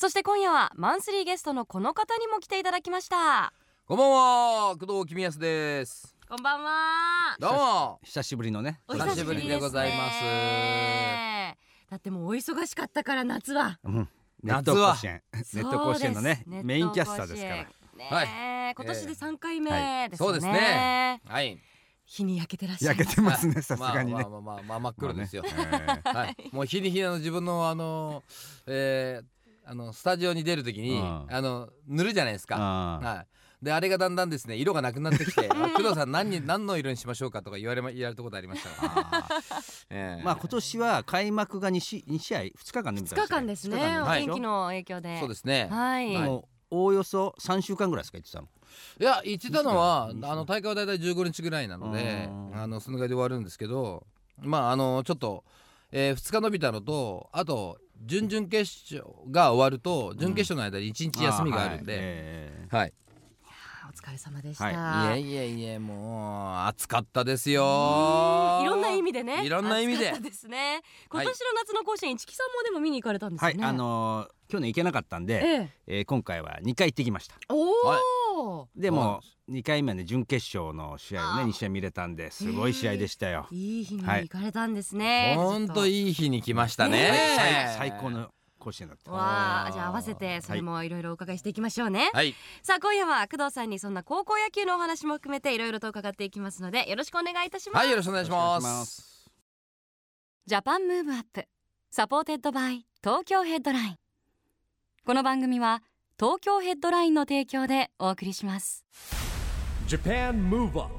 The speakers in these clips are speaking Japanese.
そして今夜はマンスリーゲストのこの方にも来ていただきました。こんばんは工藤公康です。こんばんは。どうも。久しぶりのねお久しぶりでございます。だってもうお忙しかったから夏は。うん。ネッ夏はト甲子園ネット甲子園のねメインキャスターですから。は今年で3回目はですよね、そうですね。はい。日に焼けてらっしゃいます。焼けてますねさすがにね。まあまあまあまあ真っ黒ですよ、まあね。えーはい。もう日に日の自分のあのえーあのスタジオに出るときにうん。あの塗るじゃないですか。はい。であれがだんだんですね色がなくなってきて あ工藤さん何に何の色にしましょうかとか言われま言われたことありましたから、ええ。まあ今年は開幕が 2, し2試合2日間で2日間ですね、おはい。天気の影響で。そうですね。はい、おおよそ3週間ぐらいですか言ってたのいや言ってたのはあの大会は大体15日ぐらいなのでうん。あのそのぐらいで終わるんですけどまああのちょっと、え2日伸びたのとあと準々決勝が終わると準決勝の間に1日休みがあるんで、えはい。お疲れ様でした、はい。いえいえいえもう暑かったですうん。よいろんな意味でね。いろんな意味で。暑かったですね。今年の夏の甲子園市木さんもでも見に行かれたんですよね。はい。あのー去年行けなかったんで、ええ。えー今回は2回行ってきました。おお、でもそう2回目はね準決勝の試合をねあー2試合見れたんですごい試合でしたよ、いい日にはい。行かれたんですね、ほんといいい日に来ましたね。ね最最高の甲子園だった。わあじゃあ合わせてそれもい。ろいろお伺いしていきましょうね、はい。さあ今夜は工藤さんにそんな高校野球のお話も含めていろいろと伺っていきますのでよろしくお願いいたします、はいよろしくお願いしまよろしくお願いします。 Japan Move Up。supported by Tokyo Headline。この番組は東京ヘッドラインの提供でお送りします。Japan Move Up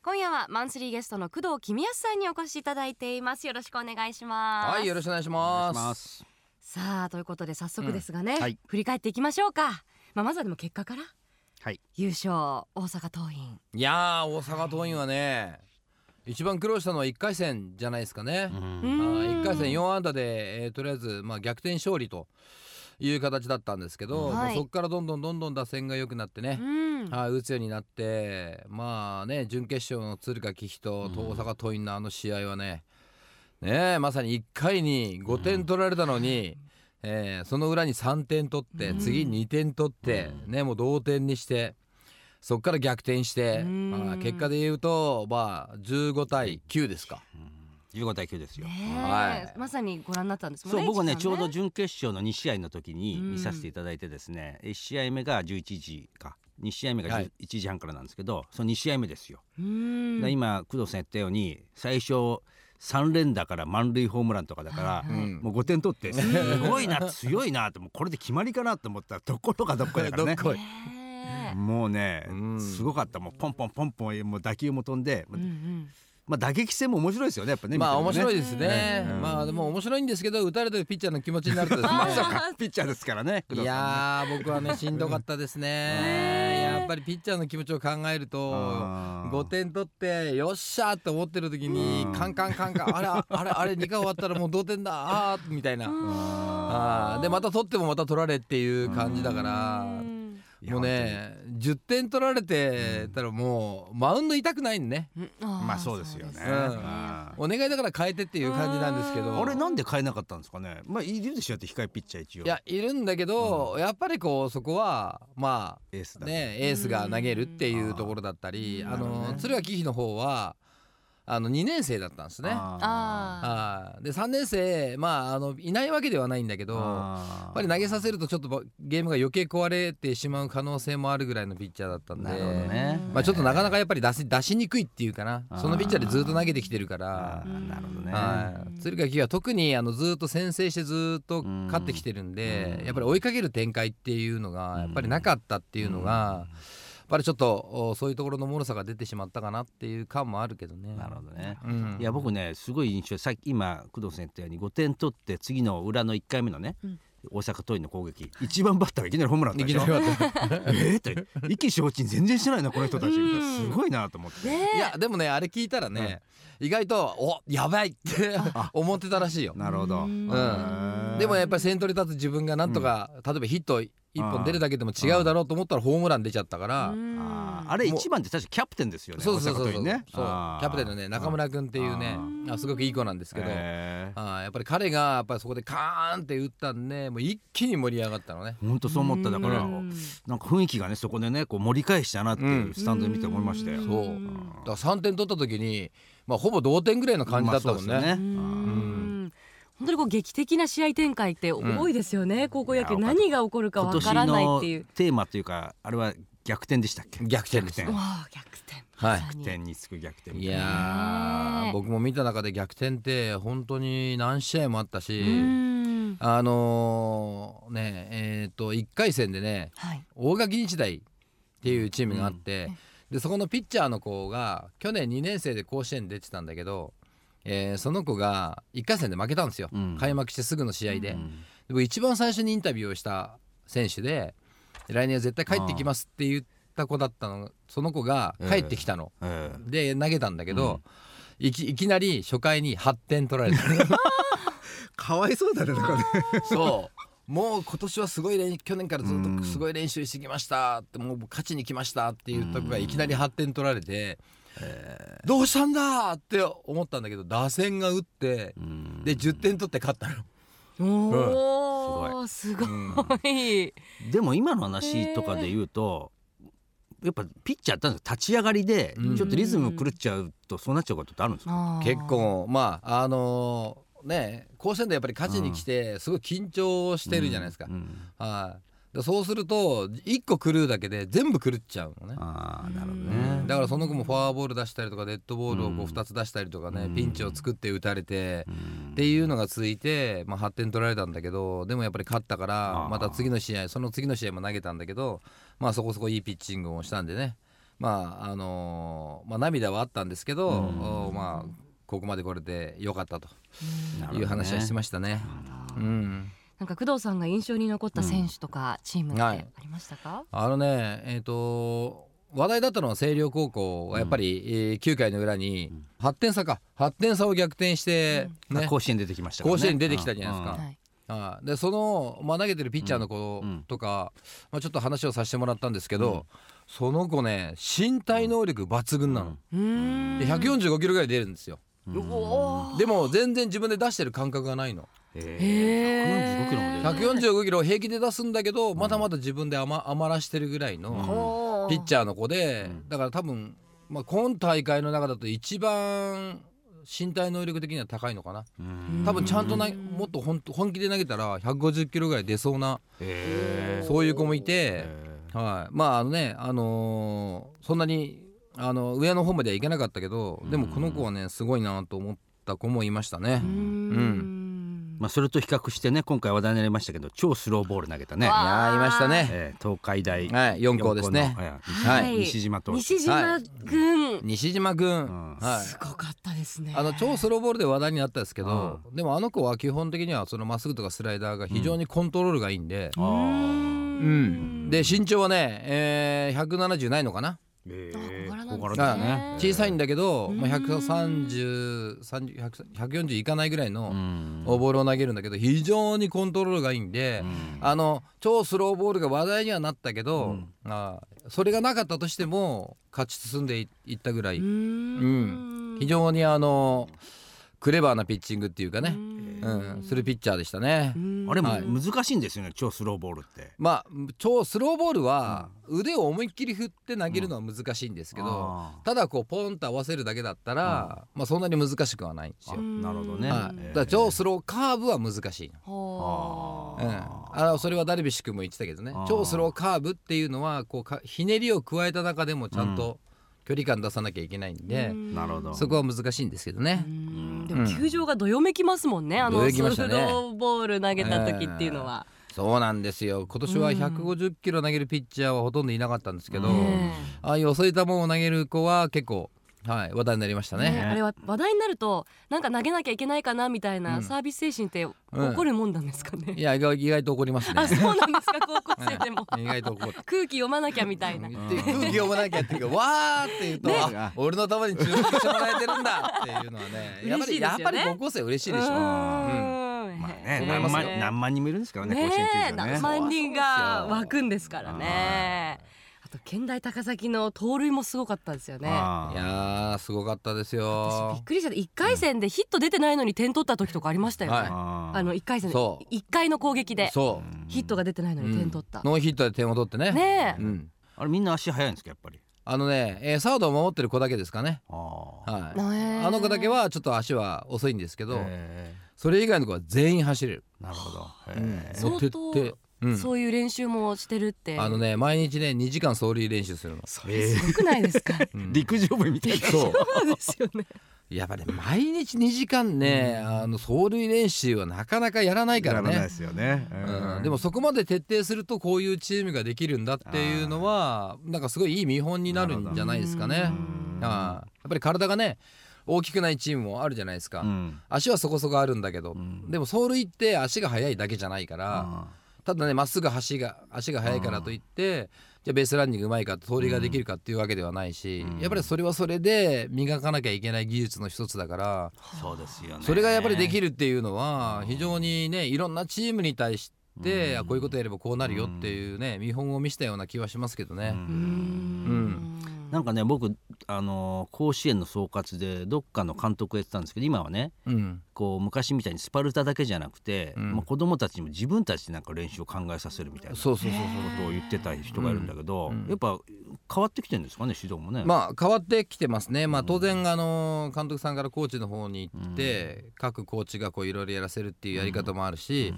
今夜はマンスリーゲストの工藤公康さんにお越しいただいています。よろしくお願いします。はいよろしくお願いします。します。さあということで早速ですがね、うんはい。振り返っていきましょうか。まあまずはでも結果から。はい。優勝大阪桐蔭。いやー大阪桐蔭はね一番苦労したのは1回戦じゃないですかね、うん。うんあー1回戦4安打で、えーとりあえず、まあ、逆転勝利という形だったんですけど、はいそこからどんどんどんどん打線が良くなってね、うんはい打つようになってまあね準決勝の敦賀気比とうん大阪桐蔭のあの試合はねねえまさに1回に5点取られたのに、えーその裏に3点取って、うん次2点取って、ねもう同点にしてそこから逆転して、うんまあ、結果で言うとまあ15対9ですか。15対9ですよ、はい。まさにご覧になったんですもんねそう僕はねちょうど準決勝の2試合の時にうん。見させていただいてですね、1試合目が11時か2試合目がはい。1時半からなんですけど、その2試合目ですよ、今工藤さん言ったように最初3連打から満塁ホームランとかだから、はいはい。うん。もう5点取ってすごいな強いなってもうこれで決まりかなと思ったらどころかどっこいだからね。どっこいねえ。もうね、うん。すごかった。もうポンポンポンポンもう打球も飛んで、うんうんまあ打撃戦も面白いですよねやっぱねまあ面白いですね、うん。まあでも面白いんですけど打たれてるピッチャーの気持ちになるとですね。まさかピッチャーですからねいやー僕はねしんどかったですね。やっぱりピッチャーの気持ちを考えるとあー。5点取ってよっしゃーって思ってる時にうん。カンカンカンカンあれああれあれ2回終わったらもう同点だあーみたいな。あー。でまた取ってもまた取られっていう感じだからうんもうね10点取られてたらもうマウンド痛くないんね。うん。まあそうですよね。お願いだから変えてっていう感じなんですけど。ー。あれなんで変えなかったんですかね？まあいるでしょって控えピッチャー一応。いやいるんだけど、やっぱりこうそこはまエースねエースが投げるっていうところだったり、うん。あの敦賀気比の方はあの2年生だったんですね。あで3年生まああのいないわけではないんだけー。どやっぱり投げさせるとちょっとゲームが余計壊れてしまう可能性もあるぐらいのピッチャーだったんでまあ、ちょっとなかなかやっぱり出し出しにくいっていうかな。そのピッチャーでずっと投げてきてるかあら。ーなるほどね。はい、敦賀気比は特にあのずっと先制してずっと勝ってきてるんで、うん。やっぱり追いかける展開っていうのがやっぱりなかったっていうのが、やっぱりちょっとおそういうところの脆さが出てしまったかなっていう感もあるけどね。なるほどね。うん、いや僕ねすごい印象さっき今工藤さん言ったように5点取って次の裏の1回目のね、うん。大阪桐蔭の攻撃。一番バッターがいきなりホームランだいきったでしょ？えーって。意気消沈全然してないなこの人たち。うん。すごいなと思って。ねいやでもねあれ聞いたらね、意外とおやばいって 思ってたらしいよ。なるほど。うん。うん。でもやっぱり先頭に立つ自分がなんとか、例えばヒット一本出るだけでも違うだろうと思ったらホームラン出ちゃったから、うん。あれ一番って確かキャプテンですよねそうそうそうそう。キャプテンのね中村君っていうね。あすごくいい子なんですけど、あーやっぱり彼がやっぱりそこでカーンって打ったんでもう一気に盛り上がったのね。本当そう思った。だからうん。なんか雰囲気がねそこでねこう盛り返したなっていうスタンドで見て思いましたよ。う。ん。そうだから3点取った時に、まあ、ほぼ同点ぐらいの感じだったもんね。まあそうですようん本当にこう劇的な試合展開って多いですよね、高校野球。何が起こるかわからないっていう。今年のテーマというかあれは逆転でしたっけ？逆転です逆転わあ逆転。はい。逆転につく逆転いやねえ。ー僕も見た中で逆転って本当に何試合もあったし、うん。あのーねえっ、と1回戦でねはい。大垣日大っていうチームがあって、でそこのピッチャーの子が去年2年生で甲子園出てたんだけど、えーその子が1回戦で負けたんですよ、うん。開幕してすぐの試合で。うん。でも一番最初にインタビューをした選手で来年は絶対帰ってきますって言った子だったのその子が帰ってきたの、ええ。で投げたんだけど、いきいきなり初回に8点取られた かわいそうだねだからね。そう。もう今年はすごい練去年からずっうん。とすごい練習してきましたってもう勝ちに来ましたっていうとこがいきなり8点取られて、どうしたんだって思ったんだけど打線が打ってうん。で10点取って勝ったの。おお、すごい。でも今の話とかで言うとやっぱピッチャーって立ち上がりでうん。ちょっとリズム狂っちゃうとそうなっちゃうことってあるんですか、あー。結。構まああのーね甲子園でやっぱり勝ちに来てすごい緊張してるじゃないですか。うん。はい。でそうすると1個狂うだけで全部狂っちゃうのね。ああなるほどうねん。だからその子もフォアボール出したりとかデッドボールをこうん。う2つ出したりとかね、うん。ピンチを作って打たれて、うん。っていうのが続いて、まあ、8点取られたんだけどでもやっぱり勝ったからまた次の試合その次の試合も投げたんだけど、まあ、そこそこいいピッチングをしたんでね。まああのーまあ、涙はあったんですけど、うん。おまあ、ここまで来れてよかったという話はしてましたね。うんなんか工藤さんが印象に残った選手とかチームってあはい。りましたか？あのねえっ、と話題だったのは星稜高校はやっぱり、えー9回の裏に8点差か。8点差を逆転して、ね。まあ甲子園出てきましたからね。甲子園に出てきたじゃないですか。うん。はい。ああでその、まあ、投げてるピッチャーの子うん。とか、まあ、ちょっと話をさせてもらったんですけど、その子ね身体能力抜群なの、うーん。で145キロぐらい出るんですよ。でも全然自分で出してる感覚がないのええ145キロも出る145キロを平気で出すんだけどまだまだ自分で余余らしてるぐらいのピッチャーの子で、うん。だから多分、まあ、今大会の中だと一番身体能力的には高いのかな。うん。多分ちゃんとなうんもっと本本気で投げたら150キロぐらい出そうなそういう子もいて、へはい、まああのね、あのーそんなにあの上の方まではいけなかったけど、でもこの子はねすごいなと思った子もいましたね。うー。んまあそれと比較してね今回話題になりましたけど超スローボール投げたね。い、やーいましたね。えー東海大はい、4校ですね。はい。西島と西島君、西島くん、ん。はい。すごかったですね。あの超スローボールで話題になったんですけど、でもあの子は基本的にはそのまっすぐとかスライダーが非常にコントロールがいいんで、うん、で身長はね、えー、170ないのかな、小ね小柄だからだね。小さいんだけど、うん。まあ、130 30 100 140いかないぐらいのうん。ボールを投げるんだけど非常にコントロールがいいんで、うん。あの超スローボールが話題にはなったけど、うん。あそれがなかったとしても勝ち進んでいいったぐらい、うーん。非常にあのクレバーなピッチングっていうかね、ううんするピッチャーでしたね。ん。あれもはい。難しいんですよね超スローボールって。まあ超スローボールは腕を思いっきり振って投げるのは難しいんですけど、あただこうポンと合わせるだけだったら、まあそんなに難しくはないんですよ。ーなるほどね。はい、えーだから超スローカーブは難しいの。ほうん、あのそれはダルビッシュ君も言ってたけどね超スローカーブっていうのはこうかひねりを加えた中でもちゃんと距離感出さなきゃいけないんで、なるほど。そこは難しいんですけどね。う。んでも球場がどよめきますもんね、あのスロめきましたね。ーボール投げた時っていうのは。そうなんですよ。今年はうん。150キロ投げるピッチャーはほとんどいなかったんですけど、ねああいう遅い球を投げる子は結構はい話題になりましたね。ねあれは話題になるとなんか投げなきゃいけないかなみたいなうん。サービス精神って起こるもんなんですかね、いや意外意外と怒りますね。あそうなんですか高校生でも。意外と怒って空気読まなきゃみたいな。で空気読まなきゃっていうか わーって言うと、ね。あ俺のために注目してもらえてるんだっていうのはねやっぱり、嬉しいですよね。やっぱり高校生嬉しいでしょ。ううん。まあね何万思い。ますよ何万人もいるんですからねね甲子園球え場ね。何万人が湧くんですからね。あと県大高崎の盗塁もすごかったですよね。いやーすごかったです私よびっくりした。1回戦でヒット出てないのに点取った時とかありましたよね、はい。あの1回戦でそう。1回の攻撃でそう。ヒットが出てないのに点取った、ノーヒットで点を取ってね。ねえ。うん、あれみんな足速いんですかやっぱり？あのね、えーサードを守ってる子だけですかね。あはい。あの子だけはちょっと足は遅いんですけど、へそれ以外の子は全員走れる、ーなるほど。へうん。ー相当もそういう練習もしてるって。あのね毎日ね2時間走塁練習するの、それすごくないですか？うん。陸上部みたいな。そう。そうですよね。やっぱね毎日2時間ね、あの走塁練習はなかなかやらないからね。やらないで、すよね。うん、でもそこまで徹底するとこういうチームができるんだっていうのはなんかすごいいい見本になるんじゃないですかね。ああ。やっぱり体がね大きくないチームもあるじゃないですか、うん。足はそこそこあるんだけど、ん。でも走塁って足が速いだけじゃないから、あただねまっすぐ足が足が速いからといってじゃあベースランニングうまいか盗塁ができるかっていうわけではないし、うん。やっぱりそれはそれで磨かなきゃいけない技術の一つだから、ーそうですよね。それがやっぱりできるっていうのは非常にねいろんなチームに対して、うん。あこういうことやればこうなるよっていうね見本を見せたような気はしますけどね。うんなんかね僕あのー甲子園の総括でどっかの監督やってたんですけど今はねうん。こう昔みたいにスパルタだけじゃなくて、うん。まあ、子供たちにも自分たちでなんか練習を考えさせるみたいなことを言ってた人がいるんだけど、うん。うん。やっぱ変わってきてるんですかね指導もね。まあ変わってきてますね、まあ、当然あの監督さんからコーチの方に行って、各コーチがこういろいろやらせるっていうやり方もあるし、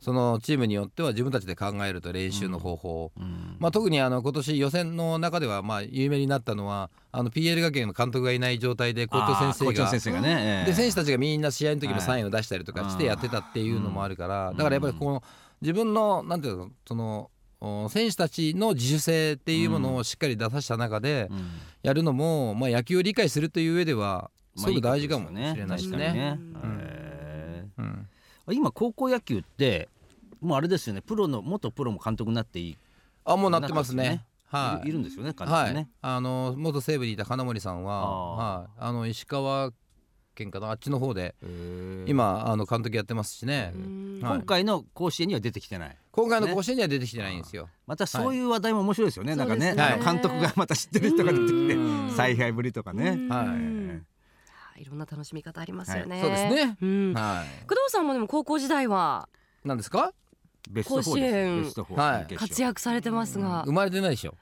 そのチームによっては自分たちで考えると練習の方法。を、うん。まあ、特にあの今年予選の中ではまあ有名になったのはあの PL 学園の監督がいない状態で校長先生が先生がね、ええ。で選手たちがみんな試合の時もはい。サインを出したりとかしてやってたっていうのもあるから、うん。だからやっぱりこの自分のなんていうのそのお選手たちの自主性っていうものをしっかり出させた中でうん。やるのも、まあ、野球を理解するという上ではすごく大事かもしれないですね。今高校野球ってもうあれですよねプロの元プロも監督になっていい、あもうなってますね。なってますはい。いるんですよね監督はい。ね。、あの元西武にいた金森さんは、あはい、あの石川県かなあっちの方で今あの監督やってますしね。う。んはい。今回の甲子園には出てきてない。今回の甲子園には出てきてないんですよ。またそういう話題も面白いですよね。なんかね、監督がまた知ってる人が出てきてうん。采配ぶりとかね。うん。はいいろんな楽しみ方ありますよね、そうですねうんはい。工藤さんもでも高校時代はなんですか？ベスト4です甲子園ベスト4はい活躍されてますが生まれてないでしょ。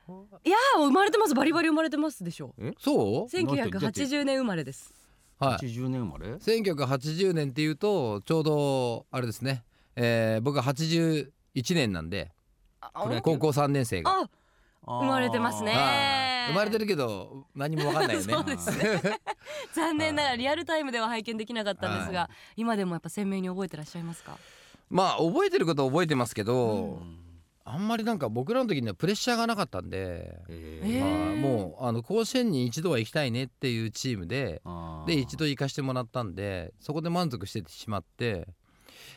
いやー生まれてますバリバリ生まれてますでしょそう？1980年生まれですはい。80年生まれ？1980年っていうとちょうどあれですね。えー、僕は81年なんで高校3年生が。あ生まれてますね。はい。生まれてるけど何もわかんないよね。そうですね。残念ながらリアルタイムでは拝見できなかったんですが、は今でもやっぱ鮮明に覚えてらっしゃいますか？まあ覚えてることは覚えてますけど、うん。あんまりなんか僕らの時にはプレッシャーがなかったんで、ええー。はいもうあの甲子園に一度は行きたいねっていうチームでで一度行かしてもらったんでそこで満足してしまって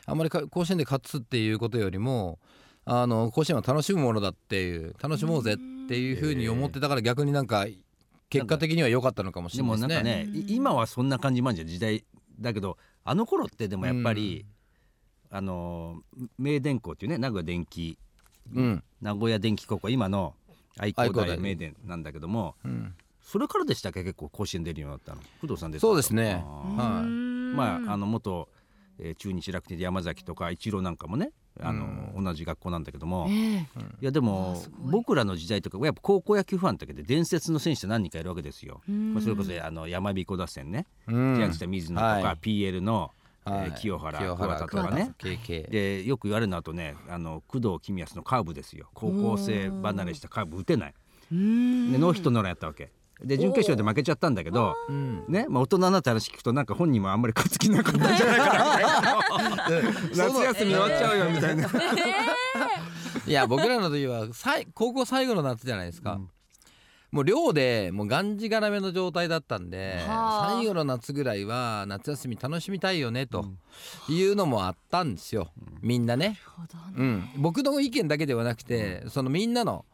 あんまりか甲子園で勝つっていうことよりもあの甲子園は楽しむものだっていう楽しもうぜっていうふうに思ってたから逆になんか結果的には良かったのかもしれないですね。なんかねい今はそんな感じもあるじゃん時代だけどあの頃ってでもやっぱり、あの名電工っていうね名古屋電気うん。名古屋電気高校今の愛工大大。名電なんだけどもうん、それからでしたっけ？結構甲子園出るようになったの？工藤さんですそうですね。はい。まああの元、えー中日楽天で山崎とか一郎なんかもねあの、同じ学校なんだけども、えいえやでも僕らの時代とかやっぱ高校野球ファンだけで伝説の選手って何人かいるわけですよ。うん。まあ、それこそあの山彦打線ね、うん。ジャイアンツで水野とか、はい。PL の、はいえー清原清桑田とかね。でよく言われるのあとねあの工藤公康のカーブですよ。高校生離れしたカーブ打てない。うん。でノーヒットノーランやったわけで準決勝で負けちゃったんだけどうん。ねまあ、大人になった話聞くとなんか本人もあんまり勝つ気なかったんじゃないかな。夏休み終わっちゃうよみたいな。いや僕らの時はさい高校最後の夏じゃないですか、もう寮でもうがんじがらめの状態だったんではあ。最後の夏ぐらいは夏休み楽しみたいよねというのもあったんですよ。みんなね。なるほどうねん、僕の意見だけではなくてそのみんなの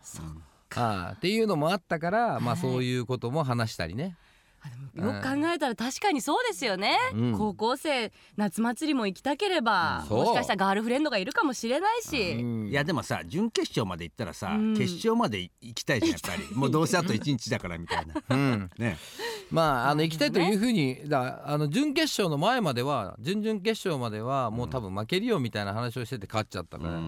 ああっていうのもあったから、まあはいそういうことも話したりね。よく考えたら確かにそうですよね、うん。高校生夏祭りも行きたければ、もしかしたらガールフレンドがいるかもしれないし、うん。いやでもさ準決勝まで行ったらさ、うん。決勝まで行きたいじゃんやっぱりもうどうせあと1日だからみたいな。うん、ね。まああの行きたいというふうにだあの準決勝の前までは準々決勝まではもう多分負けるよみたいな話をしてて勝っちゃったから、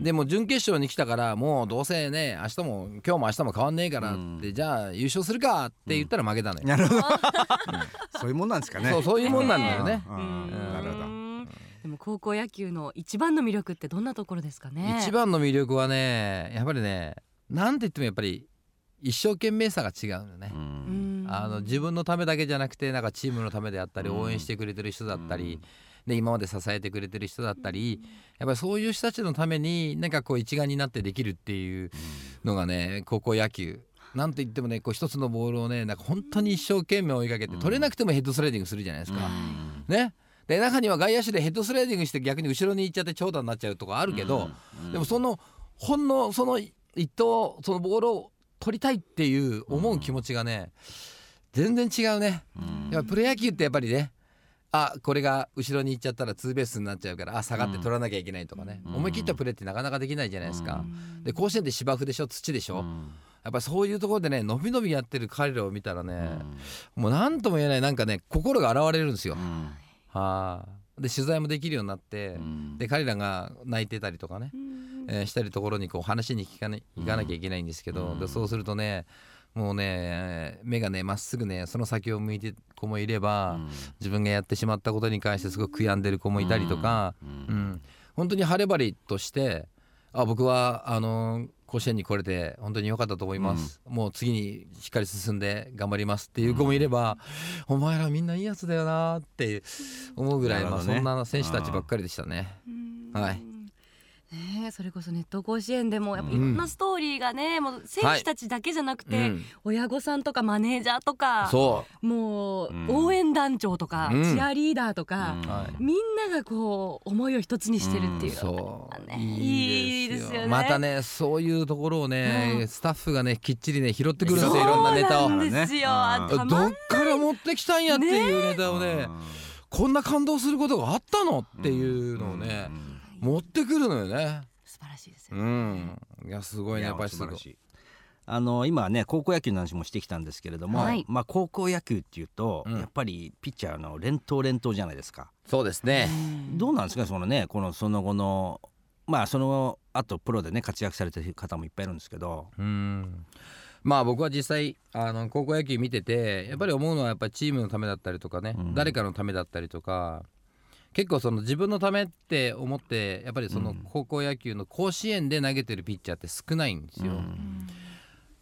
でも準決勝に来たからもうどうせね明日も今日も明日も変わんねえからって、じゃあ優勝するかって言ったら負けたのよ、なるほど。そういうもんなんですかね。そうそういうもんなんだよね。なるほど。でも高校野球の一番の魅力ってどんなところですかね？一番の魅力はねやっぱりねなんて言ってもやっぱり一生懸命さが違うのね。う。うん。んあの自分のためだけじゃなくてなんかチームのためであったりうん。応援してくれてる人だったり、で今まで支えてくれてる人だったりやっぱりそういう人たちのためになんかこう一丸になってできるっていうのがね高校野球。なんと言ってもねこう一つのボールをねなんか本当に一生懸命追いかけて、うん。取れなくてもヘッドスライディングするじゃないですか。うん。ね。で中には外野手でヘッドスライディングして逆に後ろに行っちゃって長打になっちゃうとかあるけど、うん。でもそのほんのその一投そのボールを取りたいっていう思う気持ちがね全然違うね。うん。やっぱプロ野球ってやっぱりねあこれが後ろに行っちゃったらツーベースになっちゃうからあ下がって取らなきゃいけないとかね、うん。思い切ったプレーってなかなかできないじゃないですか。で甲子園って芝生でしょ？土でしょ、うん。やっぱりそういうところでね伸び伸びやってる彼らを見たらね、うん。もう何とも言えないなんかね心が洗われるんですよ。うん。はあで取材もできるようになって、うん。で彼らが泣いてたりとかね、えーしたりところにこう話に聞か、ね、行かなきゃいけないんですけど、うん。でそうするとねもうねえー目がねまっすぐねその先を向いてる子もいれば、自分がやってしまったことに関してすごく悔やんでる子もいたりとか、ううん。ん。本当に晴れ晴れとしてあ僕はあのー甲子園に来れて本当に良かったと思います、もう次にしっかり進んで頑張りますっていう子もいれば、お前らみんないいやつだよなって思うぐらい、まあ、そんな選手たちばっかりでしたね。はいねえそれこそネット甲子園でもやっぱいろんなストーリーがね、もう選手たちだけじゃなくて、うん。親御さんとかマネージャーとかそもううん。応援団長とか、うん。チアリーダーとか、うん。はい。みんながこう思いを一つにしてるっていうのがそう。ね。いいですよ。ねまたねそういうところをね、うんスタッフがねきっちりね拾ってくるんですよいろんなネタを。そうなんですよ、どっから持ってきたんやっていうネタをねこんな感動することがあったの？っていうのをね、持ってくるのよね。素晴らしいですよ、うん。いやすごいねいややっぱりすごい。素晴らしい。あの今ね高校野球の話もしてきたんですけれども、はい。まあ高校野球っていうと、うん。やっぱりピッチャーの連投連投じゃないですか、そうですね。どうなんですかそのねこのその後のまあその後プロでね活躍されてる方もいっぱいいるんですけど、うん。まあ僕は実際あの高校野球見ててやっぱり思うのはやっぱりチームのためだったりとかね、うん。誰かのためだったりとか結構その自分のためって思ってやっぱりそのうん。高校野球の甲子園で投げてるピッチャーって少ないんですよ、うん。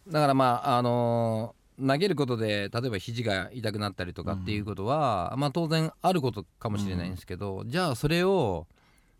だからまああのー投げることで例えば肘が痛くなったりとかっていうことは、まあ当然あることかもしれないんですけど、じゃあそれを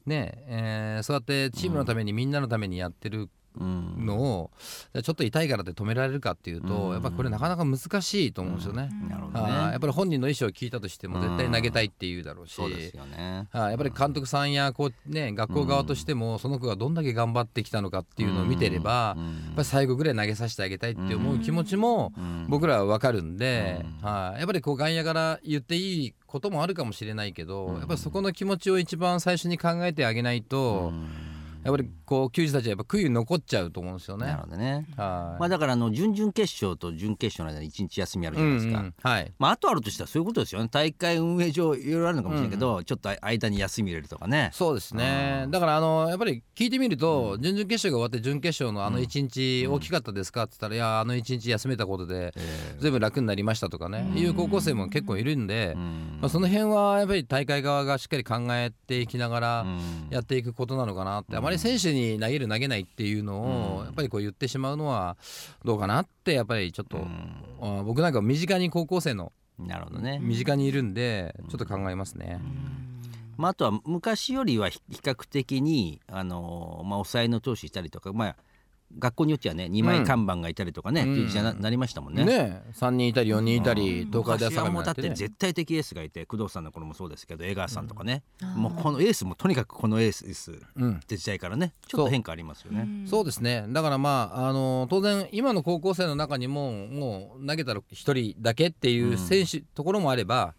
ねえーそうやってチームのためにみんなのためにやってるうんのを、じゃあちょっと痛いからって止められるかっていうと、うん。やっぱりこれなかなか難しいと思うんですよね。なるほどね。はい。やっぱり本人の意思を聞いたとしても絶対投げたいって言うだろうし、そうですよね。はい。やっぱり監督さんやこう、ね、学校側としてもその子がどんだけ頑張ってきたのかっていうのを見てれば、うん。やっぱり最後ぐらい投げさせてあげたいって思う気持ちもうん。僕らは分かるんで、うん。はい。やっぱりこう外野から言っていいこともあるかもしれないけど、うん。やっぱりそこの気持ちを一番最初に考えてあげないと、やっぱりこう球児たちはやっぱ悔い残っちゃうと思うんですよね。なるほどね。はい。まあだからあの準々決勝と準決勝の間に一日休みあるじゃないですか、うんうんはい。まあ、あとあるとしたらそういうことですよね。大会運営上いろいろあるのかもしれない。けど、ちょっと間に休み入れるとかね。そうですね。うん。だからあのやっぱり聞いてみると、準々決勝が終わって準決勝のあの1日大きかったですかって言ったら、いやあの1日休めたことでえ全部楽になりましたとかね、いう高校生も結構いるんで、うん。まあ、その辺はやっぱり大会側がしっかり考えていきながらうん。やっていくことなのかなって、あまり選手に投げる投げないっていうのをやっぱりこう言ってしまうのはどうかなってやっぱりちょっと、う僕なんか身近に高校生のなるほどね、身近にいるんでちょっと考えますね。まあ、あとは昔よりは比比較的にあの、まあ、抑えの投手いたりとか、まあ、学校によってはね2枚看板がいたりとかね、うん。っていう時代にななりましたもんね。ね3人いたり4人いたり東海大相模もうだってもやってね絶対的エースがいて工藤さんの頃もそうですけど江川さんとかね、うん。もうこのエースもとにかくこのエースっうん。て時代からねちょっと変化ありますよね。そうですね。だからまあ、あの当然今の高校生の中にももう投げたら1人だけっていう選手、ところもあれば、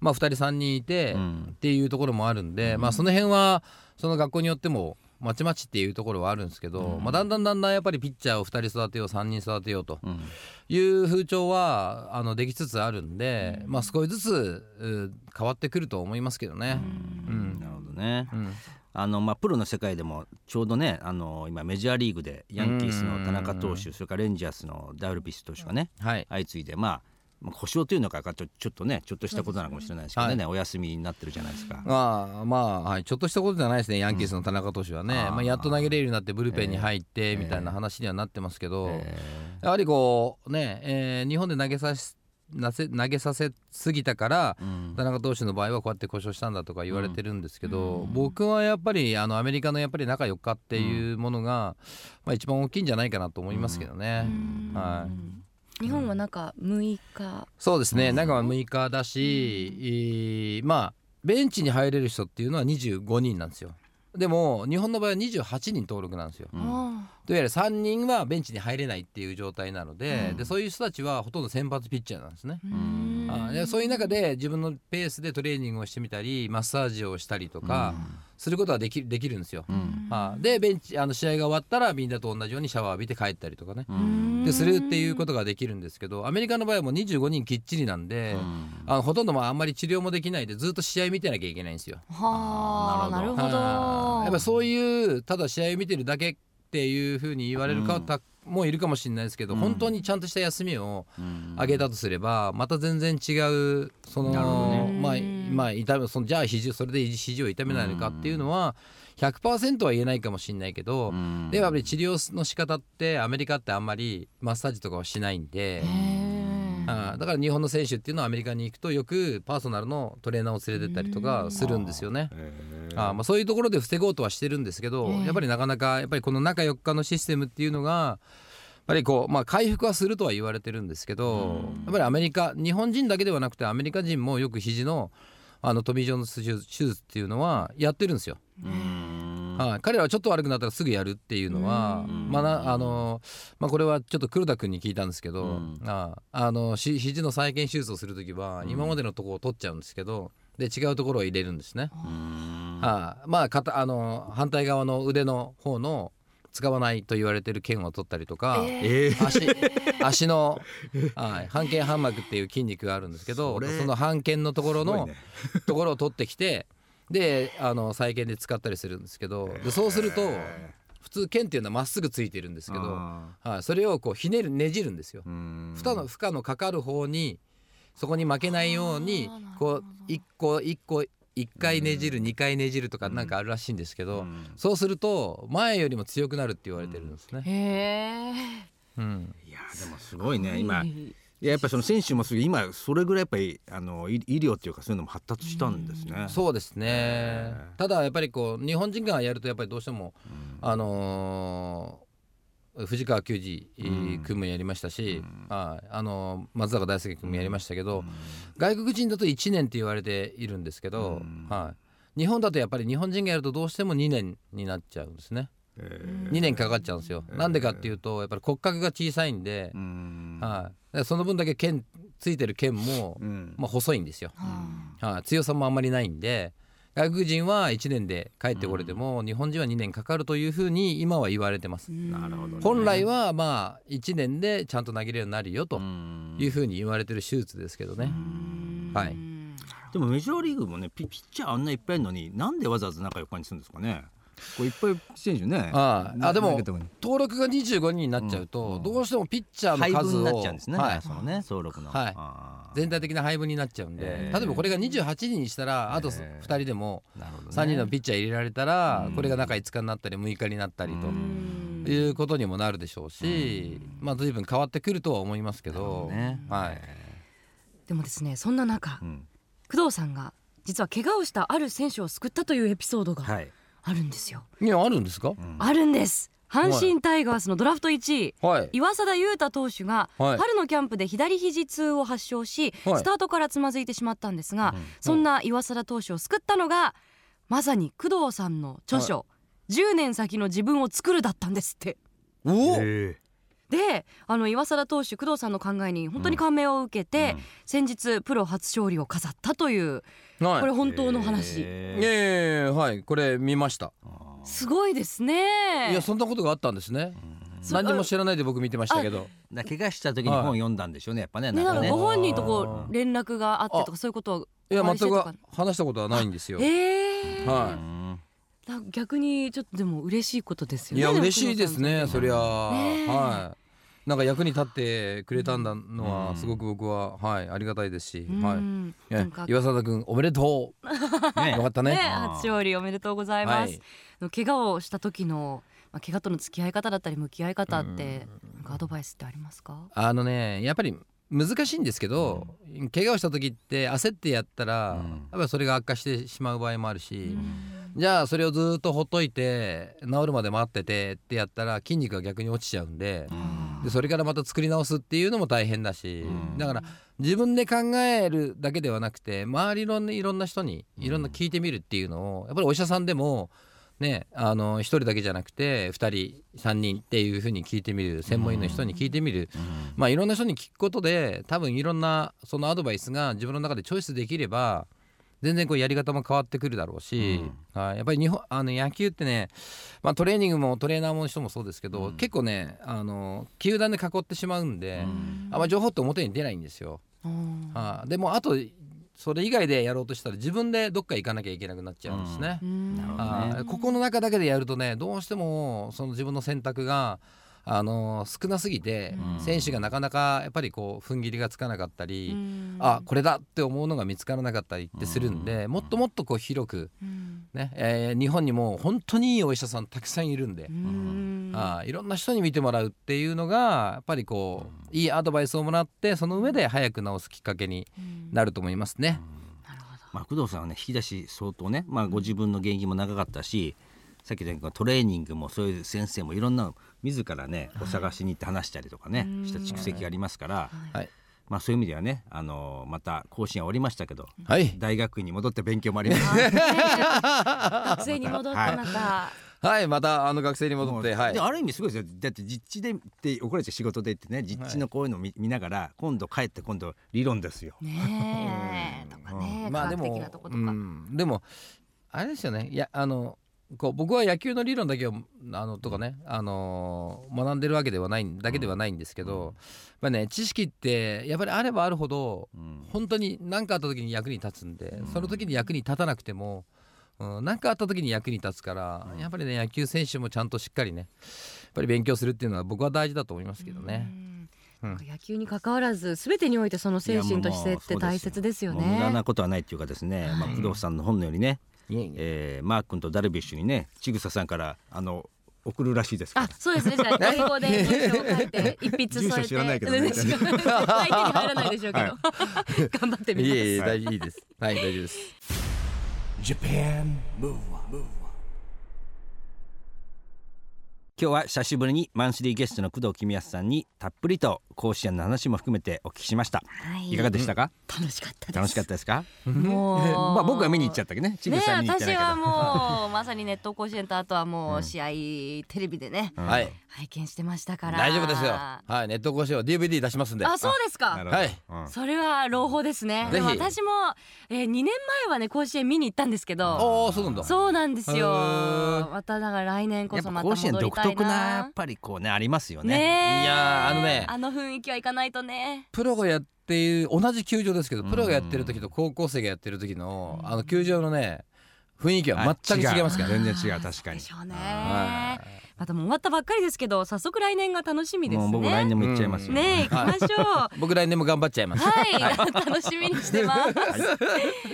まあ、2人3人いてうん。っていうところもあるんで、まあ、その辺はその学校によってもまちまちっていうところはあるんですけど、まあ、だんだんだんだんやっぱりピッチャーを2人育てよう3人育てようとうん。いう風潮はあのできつつあるんで、まあ、少しずつう変わってくると思いますけどね。うん。なるほどね。うん。あのまあ、プロの世界でもちょうどねあの今メジャーリーグでヤンキースの田中投手それからレンジャースのダルビッシュ投手がねはい。相次いでまあまあ故障というのかちょちょっとねちょっとしたことなのかもしれないですけどね、はい。お休みになってるじゃないですか。まあまあ、はい、ちょっとしたことじゃないですねヤンキースの田中投手はね、あー。まあ、やっと投げれるようになってブルペンに入ってみたいな話にはなってますけど、えやはりこうね、えー日本で投げさせなせ投げさせすぎたからーうん。田中投手の場合はこうやって故障したんだとか言われてるんですけど、僕はやっぱりあのアメリカのやっぱり中4日っていうものが、まあ、一番大きいんじゃないかなと思いますけどね。はい日本は中6日？そうですね。中は6日だし、えーまあベンチに入れる人っていうのは25人なんですよ。でも日本の場合は28人登録なんですよ、うん。あといわゆる3人はベンチに入れないっていう状態なので,、うん。でそういう人たちはほとんど先発ピッチャーなんですね、ーうん。あでそういう中で自分のペースでトレーニングをしてみたりマッサージをしたりとかすることはできできるんですよ、うん。あでベンチあの試合が終わったらみんなと同じようにシャワー浴びて帰ったりとかね、うん。でするっていうことができるんですけどアメリカの場合はもう25人きっちりなんで、あのほとんどまああんまり治療もできないでずっと試合見てなきゃいけないんですよ。はあなるほど。はい。やっぱそういうただ試合を見てるだけっていうふうに言われる方もいるかもしれないですけど、うん。本当にちゃんとした休みをうん。あげたとすればまた全然違うその、ね。まあまあ痛むそのじゃあ肘それで肘を痛めないのかっていうのは100%は言えないかもしれないけど、うん。でもやっぱり治療の仕方ってアメリカってあんまりマッサージとかはしないんで。あーだから日本の選手っていうのはアメリカに行くとよくパーソナルのトレーナーを連れてったりとかするんですよね。あー。まあ、そういうところで防ごうとはしてるんですけど、ええ。やっぱりなかなかやっぱりこの中4日のシステムっていうのがやっぱりこう、まあ、回復はするとは言われてるんですけど、やっぱりアメリカ日本人だけではなくてアメリカ人もよく肘のあのトミー・ジョン手術手術っていうのはやってるんですよ。うん。はい、彼らはちょっと悪くなったらすぐやるっていうのは、うん。まあなあのまあ、これはちょっと黒田君に聞いたんですけど、うん。ああのし肘の再建手術をする時は今までのところを取っちゃうんですけどで違うところを入れるんですね。うん。あまあ肩あの反対側の腕の方の使わないと言われてる腱を取ったりとか、えー。足足の、はい、半腱半膜っていう筋肉があるんですけどその半腱のところの、ね。ところを取ってきてであの再建で使ったりするんですけどでそうすると普通剣っていうのはまっすぐついてるんですけど、あはい、それをこうひねるねじるんですよ。負荷の負荷のかかる方にそこに負けないようにこどう一個一個一回ねじる二回ねじるとかなんかあるらしいんですけど、うん。そうすると前よりも強くなるって言われてるんですね。へえうん。いやでもすごいね。今いややっぱりその選手もすぐ今それぐらいやっぱりあの医医療っていうかそういうのも発達したんですね。そうですね。ただやっぱりこう日本人がやるとやっぱりどうしても、あのー藤川球児うん。君もやりましたし、はい。あのー松坂大輔君もやりましたけど、外国人だと1年って言われているんですけど、うん。はい、日本だとやっぱり日本人がやるとどうしても2年になっちゃうんですね。え2年かかっちゃうんですよ。なんでかっていうとやっぱり骨格が小さいんではい、その分だけ剣ついてる剣も、うん。まあ、細いんですよ。ははい、強さもあんまりないんで外国人は1年で帰ってこれても、日本人は2年かかるというふうに今は言われてます。なるほどね。本来はまあ1年でちゃんと投げれるようになるよとうん。いうふうに言われてる手術ですけどね。はい。でもメジャーリーグもねピピッチャーあんないっぱいいるのになんでわざわざ中4日にするんですかねこれいっぱい選手ね。あああでも登録が25人になっちゃうと、うんどうしてもピッチャー配の数を分になっちゃうんですね、はい。そのね登録の、はい。全体的な配分になっちゃうんで、えー。例えばこれが28人にしたらあとえー。2人でもなるほどね。3人のピッチャー入れられたら、うん。これが中5日になったり6日になったりと。うん。いうことにもなるでしょうし、まあ随分変わってくるとは思いますけど、ね。はい、でもですねそんな中うん。工藤さんが実は怪我をしたある選手を救ったというエピソードが。はい、あるんですよ、いやあるんですか？うん。あるんです。阪神タイガースのドラフト1位。はい。岩貞裕太投手がはい。春のキャンプで左肘痛を発症し、はい。スタートからつまずいてしまったんですが、うん。そんな岩貞投手を救ったのがまさに工藤さんの著書、10年先の自分を作るだったんですって。おであの岩貞投手工藤さんの考えに本当に感銘を受けて、うん。先日プロ初勝利を飾ったというはい。これ本当の話、へええはいこれ見ました。すごいですね。いやそんなことがあったんですね。何にも知らないで僕見てましたけど。だ怪我した時に本読んだんでしょうねやっぱねね、なんかね。ご本人とこう連絡があってとかそういうことはいや全く話したことはないんですよ。えー。はうん。だ逆にちょっとでも嬉しいことですよいね。いや嬉しいですねそりゃ。はい。なんか役に立ってくれたんだのうんはすごく僕ははいありがたいですしうん。はい。岩貞君おめでとう。ね よかったね。ね初勝利おめでとうございます。はい。の怪我をした時のまあ怪我との付き合い方だったり向き合い方ってなんかアドバイスってありますか？あのねやっぱり難しいんですけど、怪我をした時って焦ってやったら、うん。やっぱりそれが悪化してしまう場合もあるし、うんじゃあそれをずっとほっといて治るまで待っててってやったら筋肉が逆に落ちちゃうんで,、うん。でそれからまた作り直すっていうのも大変だし、うん。だから自分で考えるだけではなくて周りのいろんな人にいろんな聞いてみるっていうのをやっぱりお医者さんでもねあの1人だけじゃなくて2人3人っていうふうに聞いてみる専門医の人に聞いてみる、まあいろんな人に聞くことで多分いろんなそのアドバイスが自分の中でチョイスできれば全然こうやり方も変わってくるだろうし、はい。やっぱり日本あの野球ってね、まあ、トレーニングもトレーナーもの人もそうですけど、うん。結構ねあの球団で囲ってしまうんで、あん。ま情報って表に出ないんですよ。うん。はい。でもあとそれ以外でやろうとしたら自分でどっか行かなきゃいけなくなっちゃうんですね。うん。なるほどはい。ここの中だけでやるとねどうしてもその自分の選択があの少なすぎて、うん。選手がなかなかやっぱりこう踏ん切りがつかなかったり、うん。あこれだって思うのが見つからなかったりってするんで、もっともっとこう広く、うん。ねえー日本にも本当にいいお医者さんたくさんいるんで、うん。あいろんな人に見てもらうっていうのがやっぱりこう、いいアドバイスをもらってその上で早く治すきっかけにうん。なると思いますね。なるほどまあ、工藤さんはね引き出し相当ね、まあ、ご自分の現役も長かったしさっき言ったようにトレーニングもそういう先生もいろんなの自らねお探しに行って話したりとかね、うん。した蓄積がありますから、はい。はい、まあ、そういう意味ではね、あのまた甲子園終わりましたけどはい。大学院に戻って勉強もあります。学生に戻ってまた、はい、またあの学生に戻って、はい。で、ある意味すごいですよ。だって実地でって怒られちゃう仕事でってね実地のこういうのを見,、見ながら今度帰って今度理論ですよ。ねえ。とかね、まあでも科学的なとことか、うん、でもあれですよね。いやあのこう僕は野球の理論だけをあのとかね、あのー学んでるわけではないだけではないんですけど、まあね知識ってやっぱりあればあるほどうん。本当に何かあった時に役に立つんで、うん。その時に役に立たなくても何、うん、なんかあった時に役に立つから、うん。やっぱりね野球選手もちゃんとしっかりねやっぱり勉強するっていうのは僕は大事だと思いますけどね。うん。野球に関わらず全てにおいてその精神と姿勢って大切ですよもう無駄ねな。ことはないっていうかですね、まあ、はい工藤さんの本のようにね、いえーマー君とダルビッシュにねちぐささんからあの送るらしいですからあ、そうですね。じゃあ英語で文章を書いて 一筆添えて。知らないけどねうん知らない絶対手に入らないでしょうけど。頑張ってみます。いえいえ大いいです。はい大丈夫です。Japan Move Up, 今日は久しぶりにマンスリーゲストの工藤公康さんにたっぷりと甲子園の話も含めてお聞きしました、はいいかがでしたか、楽しかったです。楽しかったですか？もう、まあ僕は見に行っちゃったけどねちぐねさん見に行ってないけど、私はもうまさにネット甲子園とあとはもう試合、テレビでねうんはい拝見してましたから。大丈夫ですよ。はいネット甲子園は DVD 出しますんで。あ、そうですか。なるほどはいうんそれは朗報ですね。ぜひでも私も、えー、2年前はね甲子園見に行ったんですけど。ああそうなんだ。そうなんですよ。まただから来年こやっぱそまた甲子園独戻りたい特なやなっ。ぱりこうねありますよねねえいやーあのねあの雰囲気は行かないとね。プロがやっている同じ球場ですけど、うんプロがやってる時と高校生がやってる時のあの球場のね雰囲気は全く違いますから。全然違う確かにでしょうね。はまたもう終わったばっかりですけど、早速来年が楽しみですね。もう僕来年も行っちゃいますよ、ねえ行きましょう。い。僕来年も頑張っちゃいます。はい、楽しみにしてます。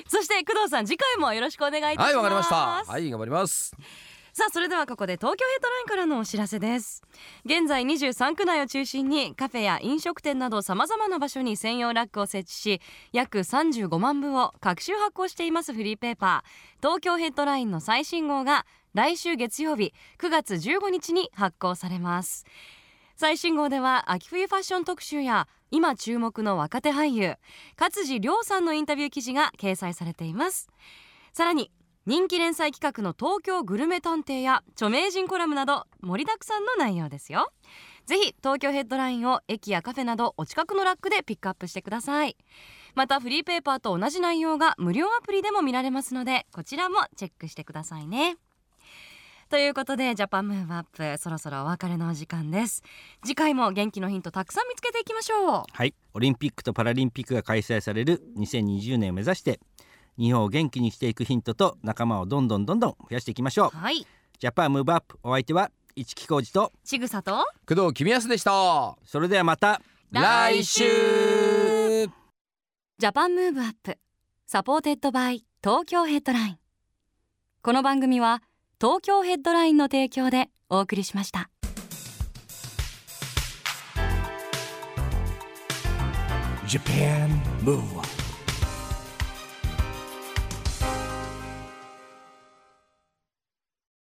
そして工藤さん、次回もよろしくお願いいたします。はいわかりました。はい頑張ります。さあそれではここで東京ヘッドラインからのお知らせです。現在23区内を中心にカフェや飲食店などさまざまな場所に専用ラックを設置し約35万部を各種発行していますフリーペーパー。東京ヘッドラインの最新号が来週月曜日9月15日に発行されます。最新号では秋冬ファッション特集や今注目の若手俳優勝地涼さんのインタビュー記事が掲載されています。さらに人気連載企画の東京グルメ探偵や著名人コラムなど盛りだくさんの内容ですよ。ぜひ東京ヘッドラインを駅やカフェなどお近くのラックでピックアップしてください。またフリーペーパーと同じ内容が無料アプリでも見られますのでこちらもチェックしてくださいね。ということでジャパンムーブアップそろそろお別れのお時間です。次回も元気のヒントたくさん見つけていきましょう。はい。オリンピックとパラリンピックが開催される2020年を目指して日本を元気にしていくヒントと仲間をどんどんどんどん増やしていきましょう。はい。ジャパンムーブアップお相手は市木浩二と。ちぐさと工藤公康でした。それではまた来週。 Japan Move Up supported by Tokyo Headline。この番組は東京ヘッドラインの提供でお送りしました。Japan Move Up